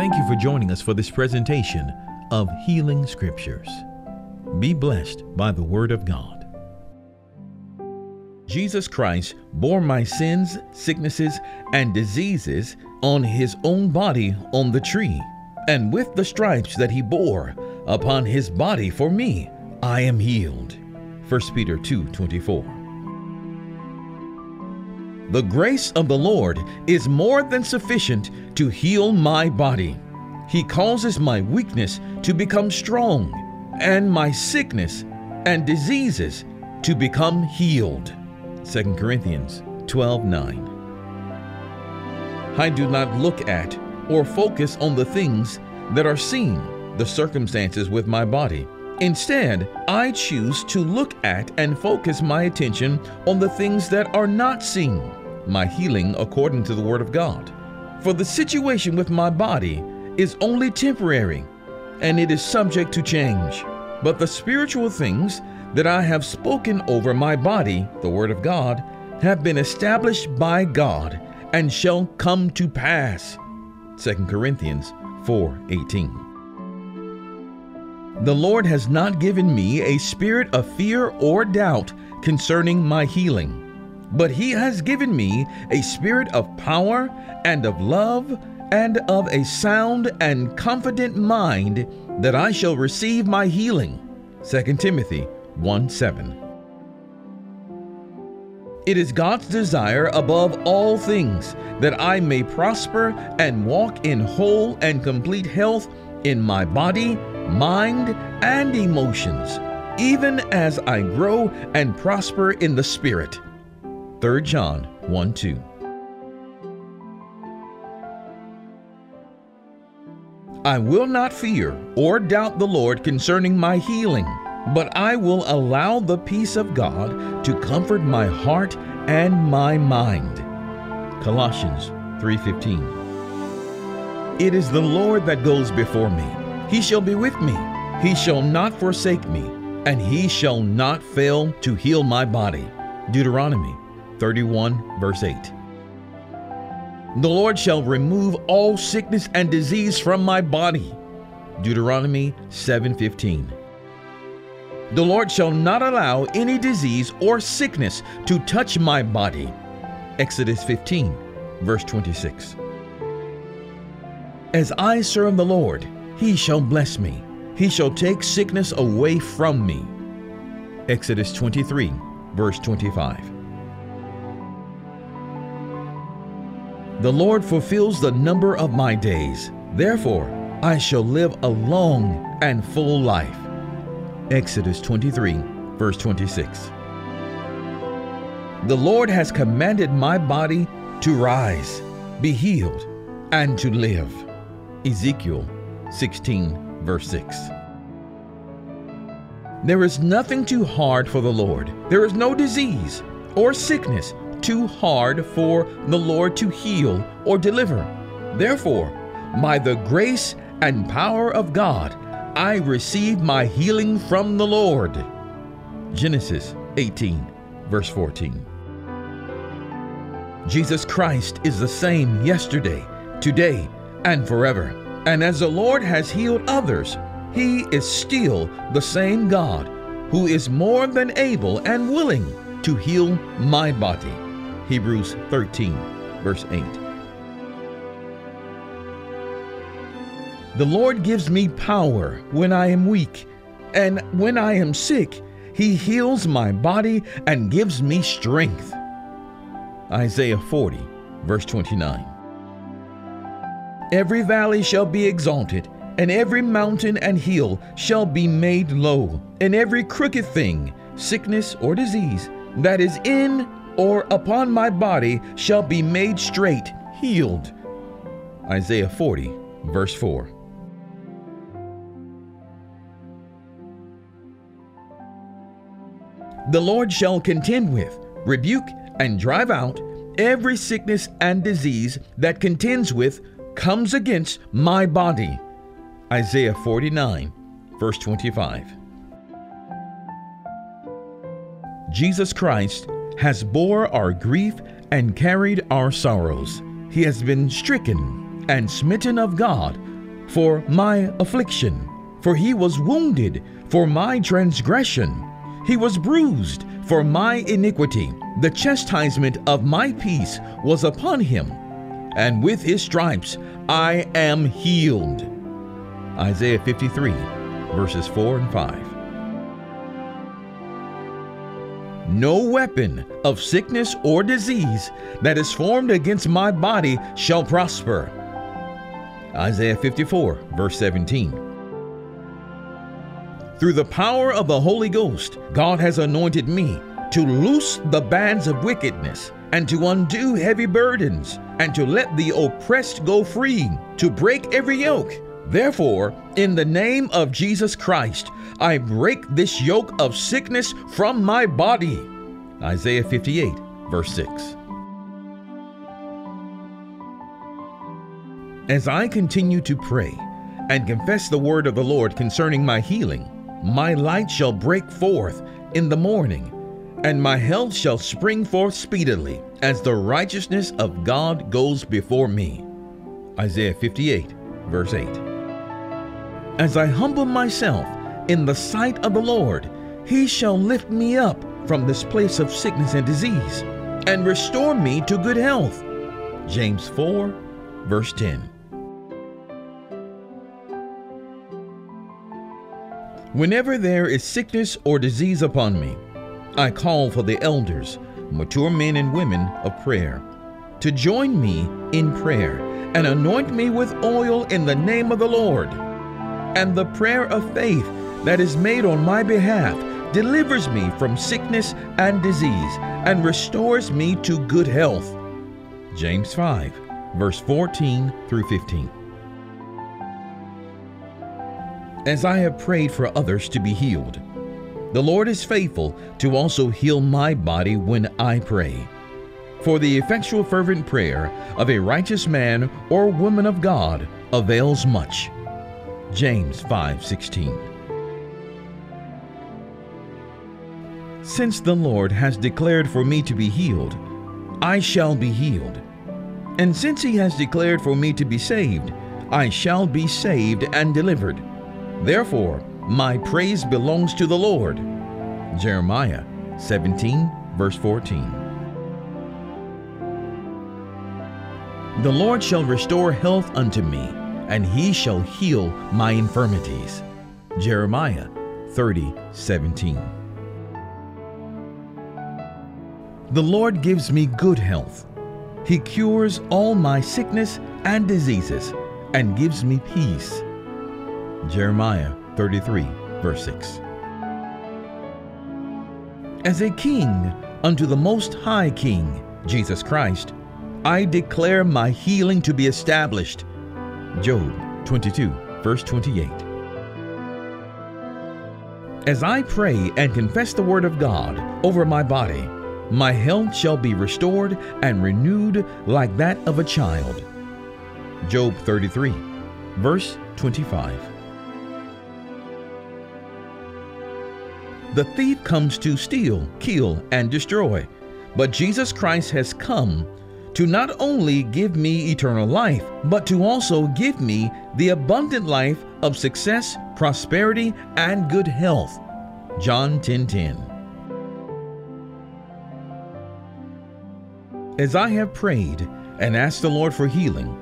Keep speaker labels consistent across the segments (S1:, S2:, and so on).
S1: Thank you for joining us for this presentation of Healing Scriptures. Be blessed by the Word of God. Jesus Christ bore my sins, sicknesses, and diseases on his own body on the tree, and with the stripes that he bore upon his body for me, I am healed. 1 Peter 2:24. The grace of the Lord is more than sufficient to heal my body. He causes my weakness to become strong and my sickness and diseases to become healed. 2 Corinthians 12:9. I do not look at or focus on the things that are seen, the circumstances with my body. Instead, I choose to look at and focus my attention on the things that are not seen my healing according to the Word of God. For the situation with my body is only temporary and it is subject to change. But the spiritual things that I have spoken over my body, the Word of God, have been established by God and shall come to pass. 2 Corinthians 4:18. The Lord has not given me a spirit of fear or doubt concerning my healing but he has given me a spirit of power and of love and of a sound and confident mind that I shall receive my healing. 2 Timothy 1 7. It is God's desire above all things that I may prosper and walk in whole and complete health in my body, mind, and emotions, even as I grow and prosper in the Spirit. 3 John 1 2. I will not fear or doubt the Lord concerning my healing, but I will allow the peace of God to comfort my heart and my mind. Colossians 3:15. It is the Lord that goes before me. He shall be with me. He shall not forsake me, and he shall not fail to heal my body. Deuteronomy 31, verse 8. The Lord shall remove all sickness and disease from my body. Deuteronomy 7:15. The Lord shall not allow any disease or sickness to touch my body. Exodus 15, verse 26. As I serve the Lord, he shall bless me. He shall take sickness away from me. Exodus 23, verse 25. The Lord fulfills the number of my days. Therefore, I shall live a long and full life. Exodus 23, verse 26. The Lord has commanded my body to rise, be healed, and to live. Ezekiel 16, verse 6. There is nothing too hard for the Lord. There is no disease or sickness too hard for the Lord to heal or deliver. Therefore, by the grace and power of God, I receive my healing from the Lord. Genesis 18, verse 14. Jesus Christ is the same yesterday, today, and forever. And as the Lord has healed others, He is still the same God who is more than able and willing to heal my body. Hebrews 13, verse 8. The Lord gives me power when I am weak, and when I am sick, He heals my body and gives me strength. Isaiah 40, verse 29. Every valley shall be exalted, and every mountain and hill shall be made low, and every crooked thing, sickness or disease, that is in or upon my body shall be made straight, healed. Isaiah 40, verse 4. The Lord shall contend with, rebuke, and drive out every sickness and disease that contends with, comes against my body. Isaiah 49, verse 25. Jesus Christ has bore our grief and carried our sorrows. He has been stricken and smitten of God for my affliction, for he was wounded for my transgression. He was bruised for my iniquity. The chastisement of my peace was upon him, and with his stripes I am healed. Isaiah 53, verses 4 and 5. No weapon of sickness or disease that is formed against my body shall prosper. Isaiah 54, verse 17. Through the power of the Holy Ghost, God has anointed me to loose the bands of wickedness, and to undo heavy burdens, and to let the oppressed go free, to break every yoke. Therefore, in the name of Jesus Christ, I break this yoke of sickness from my body. Isaiah 58, verse 6. As I continue to pray and confess the word of the Lord concerning my healing, my light shall break forth in the morning, and my health shall spring forth speedily, as the righteousness of God goes before me. Isaiah 58, verse 8. As I humble myself in the sight of the Lord, he shall lift me up from this place of sickness and disease, and restore me to good health. James 4, verse 10. Whenever there is sickness or disease upon me, I call for the elders, mature men and women of prayer, to join me in prayer and anoint me with oil in the name of the Lord. And the prayer of faith that is made on my behalf delivers me from sickness and disease and restores me to good health. James 5, verse 14 through 15 as I have prayed for others to be healed. The Lord is faithful to also heal my body when I pray. For the effectual fervent prayer of a righteous man or woman of God avails much. James 5:16. Since the Lord has declared for me to be healed, I shall be healed. And since he has declared for me to be saved, I shall be saved and delivered. Therefore, my praise belongs to the Lord. Jeremiah 17, verse 14. The Lord shall restore health unto me, and he shall heal my infirmities. Jeremiah 30, 17. The Lord gives me good health. He cures all my sickness and diseases and gives me peace. Jeremiah 33, verse 6. As a king unto the Most High King, Jesus Christ, I declare my healing to be established. Job 22, verse 28. As I pray and confess the word of God over my body, my health shall be restored and renewed like that of a child. Job 33, verse 25. The thief comes to steal, kill, and destroy. But Jesus Christ has come to not only give me eternal life, but to also give me the abundant life of success, prosperity, and good health. John 10:10. 10, 10. As I have prayed and asked the Lord for healing,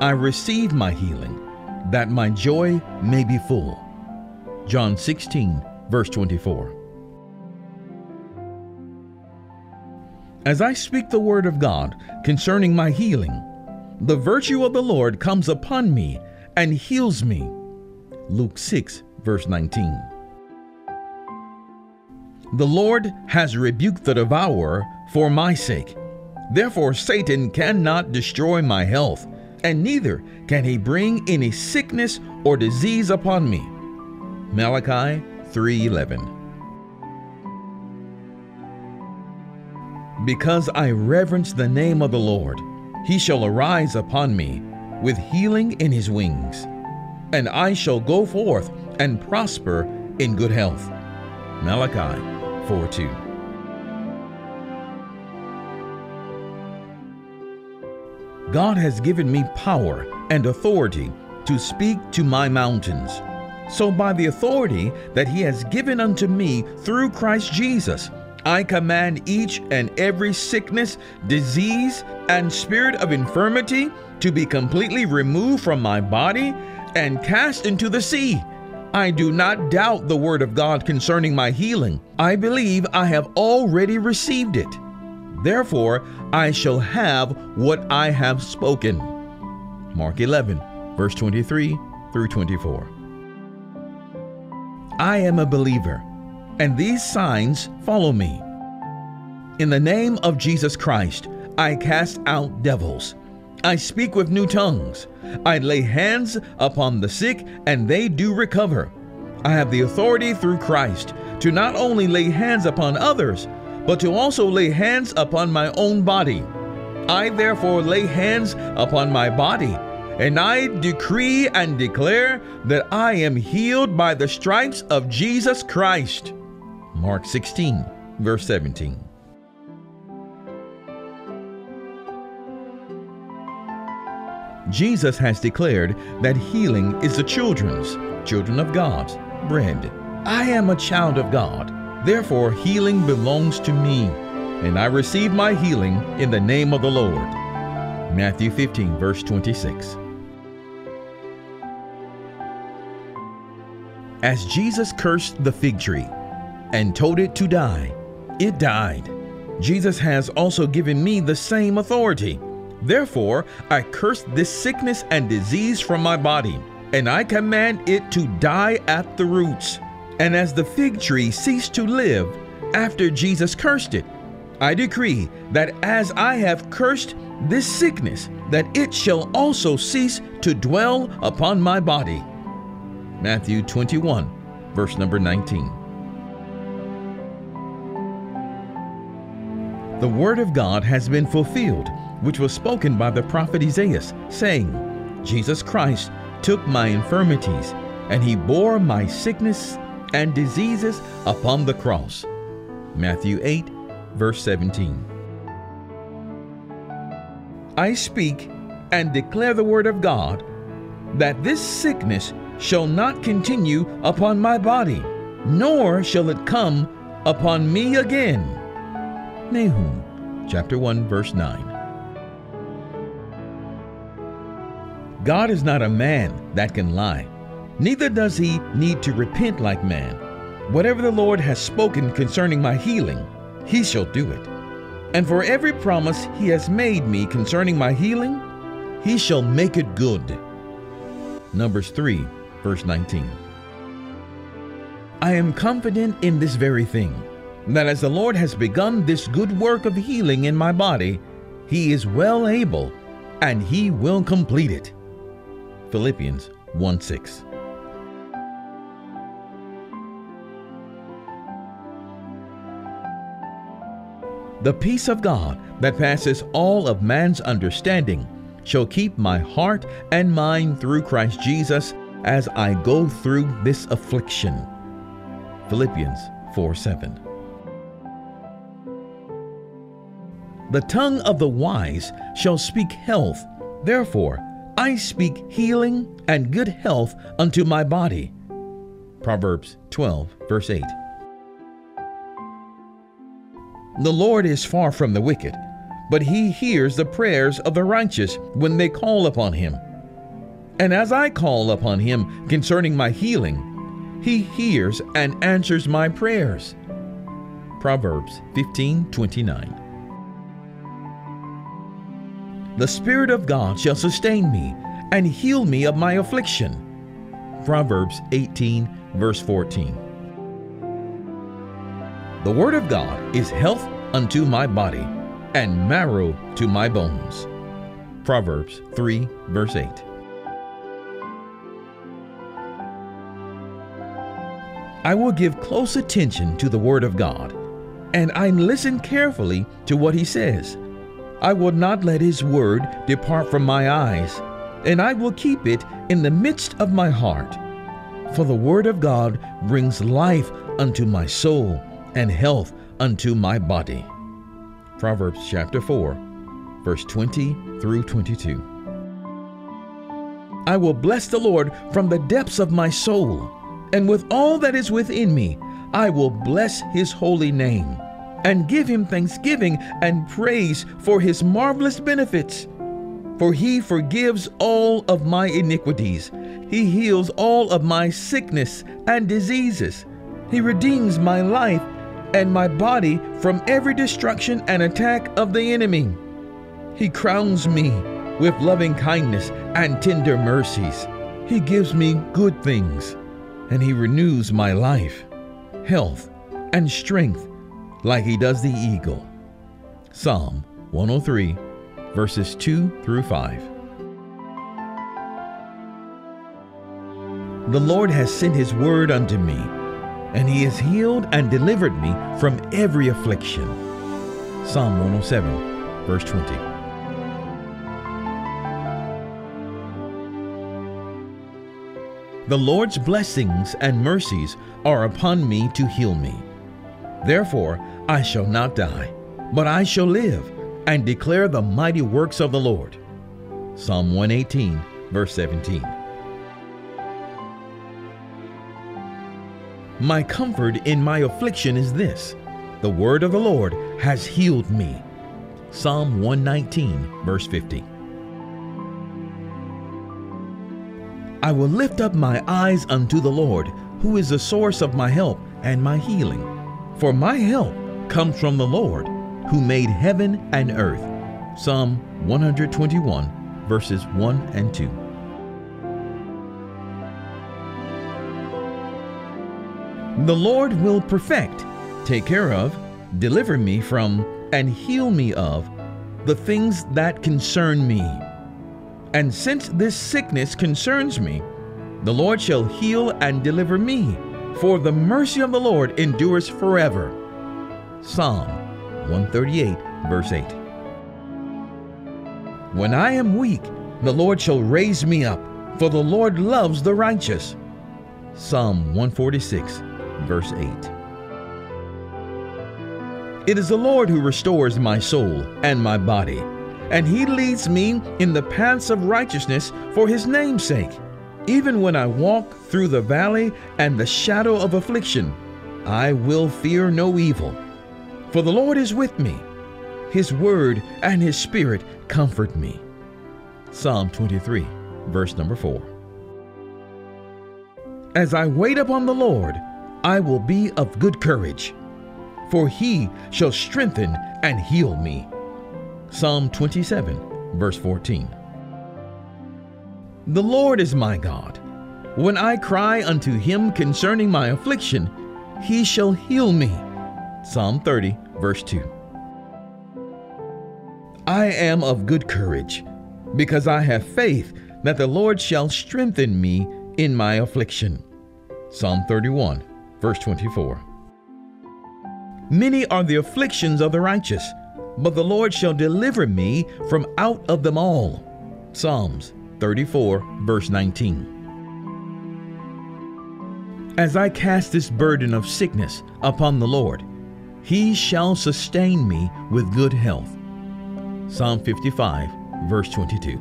S1: I receive my healing, that my joy may be full. John 16, verse 24. As I speak the word of God concerning my healing, the virtue of the Lord comes upon me and heals me. Luke 6, verse 19. The Lord has rebuked the devourer for my sake. Therefore, Satan cannot destroy my health, and neither can he bring any sickness or disease upon me. Malachi 3:11 Because I reverence the name of the Lord, he shall arise upon me with healing in his wings, and I shall go forth and prosper in good health. Malachi 4 2. God has given me power and authority to speak to my mountains. So, by the authority that he has given unto me through Christ Jesus, I command each and every sickness, disease, and spirit of infirmity to be completely removed from my body and cast into the sea. I do not doubt the word of God concerning my healing. I believe I have already received it. Therefore, I shall have what I have spoken. Mark 11, verse 23 through 24. I am a believer, and these signs follow me. In the name of Jesus Christ, I cast out devils. I speak with new tongues. I lay hands upon the sick, and they do recover. I have the authority through Christ to not only lay hands upon others, but to also lay hands upon my own body. I therefore lay hands upon my body and I decree and declare that I am healed by the stripes of Jesus Christ. Mark 16, verse 17. Jesus has declared that healing is the children's, children of God's, bread. I am a child of God, therefore healing belongs to me, and I receive my healing in the name of the Lord. Matthew 15, verse 26. As Jesus cursed the fig tree and told it to die, it died. Jesus has also given me the same authority. Therefore, I curse this sickness and disease from my body, and I command it to die at the roots. And as the fig tree ceased to live after Jesus cursed it, I decree that as I have cursed this sickness, that it shall also cease to dwell upon my body. Matthew 21, verse number 19. The word of God has been fulfilled, which was spoken by the prophet Isaiah, saying, Jesus Christ took my infirmities, and he bore my sickness and diseases upon the cross. Matthew 8, verse 17. I speak and declare the word of God that this sickness shall not continue upon my body, nor shall it come upon me again. Nahum chapter 1 verse 9. God is not a man that can lie, neither does he need to repent like man. Whatever the Lord has spoken concerning my healing, he shall do it. And for every promise he has made me concerning my healing, he shall make it good. Numbers 3 verse 19. I am confident in this very thing, that as the Lord has begun this good work of healing in my body, he is well able, and he will complete it. Philippians 1 6. The peace of God that passes all of man's understanding shall keep my heart and mind through Christ Jesus as I go through this affliction. Philippians 4 7. The tongue of the wise shall speak health. Therefore, I speak healing and good health unto my body. Proverbs 12, verse 8. The Lord is far from the wicked, but he hears the prayers of the righteous when they call upon him. And as I call upon him concerning my healing, he hears and answers my prayers. Proverbs 15:29. The Spirit of God shall sustain me and heal me of my affliction. Proverbs 18, verse 14. The Word of God is health unto my body and marrow to my bones. Proverbs 3, verse 8. I will give close attention to the Word of God, and I listen carefully to what He says. I will not let His Word depart from my eyes, and I will keep it in the midst of my heart. For the Word of God brings life unto my soul and health unto my body. Proverbs chapter 4, verse 20 through 22. I will bless the Lord from the depths of my soul, and with all that is within me, I will bless his holy name, and give him thanksgiving and praise for his marvelous benefits. For he forgives all of my iniquities, he heals all of my sickness and diseases, he redeems my life and my body from every destruction and attack of the enemy. He crowns me with loving kindness and tender mercies. He gives me good things, and He renews my life, health, and strength like He does the eagle. Psalm 103, verses 2 through 5. The Lord has sent His word unto me, and He has healed and delivered me from every affliction. Psalm 107, verse 20. The Lord's blessings and mercies are upon me to heal me. Therefore I shall not die, but I shall live and declare the mighty works of the Lord. Psalm 118, verse 17. My comfort in my affliction is this the word of the Lord has healed me. Psalm 119, verse 50. I will lift up my eyes unto the Lord, who is the source of my help and my healing. For my help comes from the Lord, who made heaven and earth. Psalm 121, verses 1 and 2. The Lord will perfect, take care of, deliver me from, and heal me of the things that concern me. And since this sickness concerns me, the Lord shall heal and deliver me, for the mercy of the Lord endures forever. Psalm 138, verse 8. When I am weak, the Lord shall raise me up, for the Lord loves the righteous. Psalm 146, verse 8. It is the Lord who restores my soul and my body and he leads me in the paths of righteousness for his name's sake. Even when I walk through the valley and the shadow of affliction, I will fear no evil. For the Lord is with me. His word and his spirit comfort me. Psalm 23, verse number 4. As I wait upon the Lord, I will be of good courage, for he shall strengthen and heal me. Psalm 27, verse 14. The Lord is my God. When I cry unto him concerning my affliction, he shall heal me. Psalm 30, verse 2. I am of good courage, because I have faith that the Lord shall strengthen me in my affliction. Psalm 31, verse 24. Many are the afflictions of the righteous but the Lord shall deliver me from out of them all. Psalms 34, verse 19. As I cast this burden of sickness upon the Lord, he shall sustain me with good health. Psalm 55, verse 22.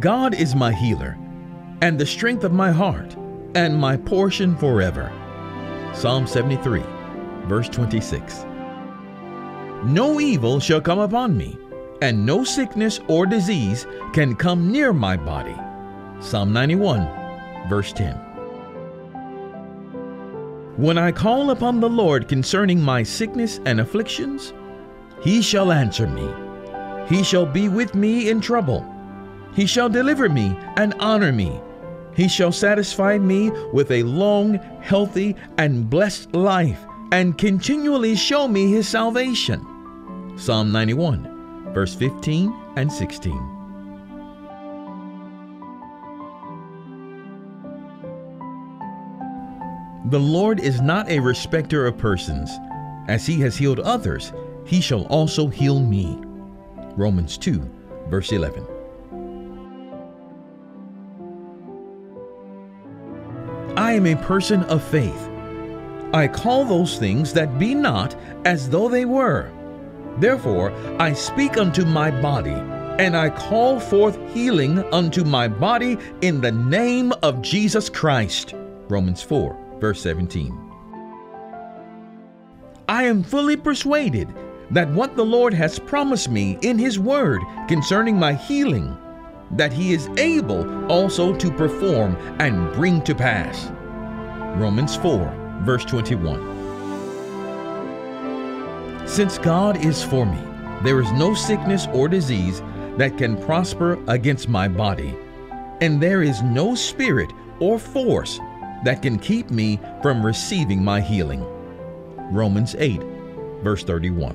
S1: God is my healer, and the strength of my heart, and my portion forever. Psalm 73, verse 26. No evil shall come upon me, and no sickness or disease can come near my body. Psalm 91, verse 10. When I call upon the Lord concerning my sickness and afflictions, he shall answer me. He shall be with me in trouble. He shall deliver me and honor me. He shall satisfy me with a long, healthy, and blessed life, and continually show me his salvation. Psalm 91, verse 15 and 16. The Lord is not a respecter of persons. As he has healed others, he shall also heal me. Romans 2, verse 11. I am a person of faith. I call those things that be not as though they were Therefore I speak unto my body, and I call forth healing unto my body in the name of Jesus Christ. Romans 4, verse 17. I am fully persuaded that what the Lord has promised me in His Word concerning my healing, that He is able also to perform and bring to pass. Romans 4, verse 21. Since God is for me, there is no sickness or disease that can prosper against my body, and there is no spirit or force that can keep me from receiving my healing. Romans 8, verse 31.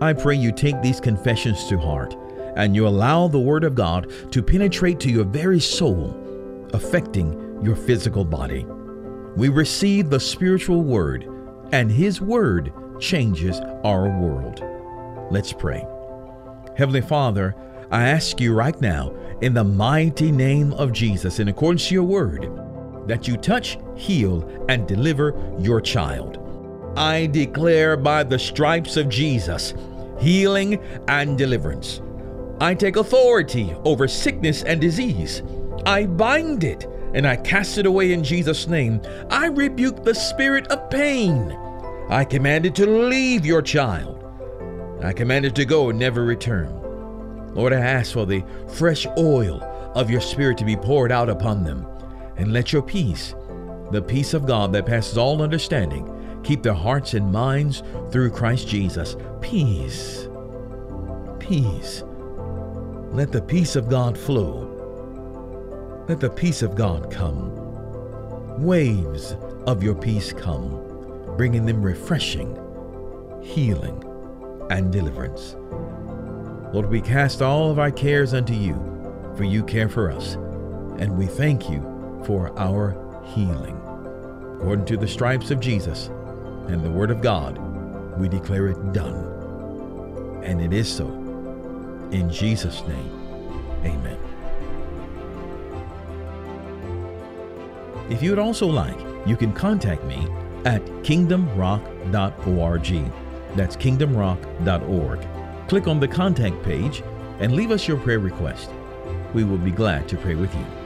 S1: I pray you take these confessions to heart and you allow the Word of God to penetrate to your very soul, affecting your physical body. We receive the spiritual Word, and His Word changes our world. Let's pray. Heavenly Father, I ask you right now, in the mighty name of Jesus, in accordance to your Word, that you touch, heal, and deliver your child. I declare by the stripes of Jesus healing and deliverance. I take authority over sickness and disease. I bind it and I cast it away in Jesus' name. I rebuke the spirit of pain. I command it to leave your child. I command it to go and never return. Lord, I ask for the fresh oil of your spirit to be poured out upon them. And let your peace, the peace of God that passes all understanding, keep their hearts and minds through Christ Jesus. Peace. Peace. Let the peace of God flow. Let the peace of God come. Waves of your peace come, bringing them refreshing, healing, and deliverance. Lord, we cast all of our cares unto you, for you care for us, and we thank you for our healing. According to the stripes of Jesus, and the Word of God, we declare it done. And it is so. In Jesus' name, amen. If you would also like, you can contact me at kingdomrock.org. That's kingdomrock.org. Click on the contact page and leave us your prayer request. We will be glad to pray with you.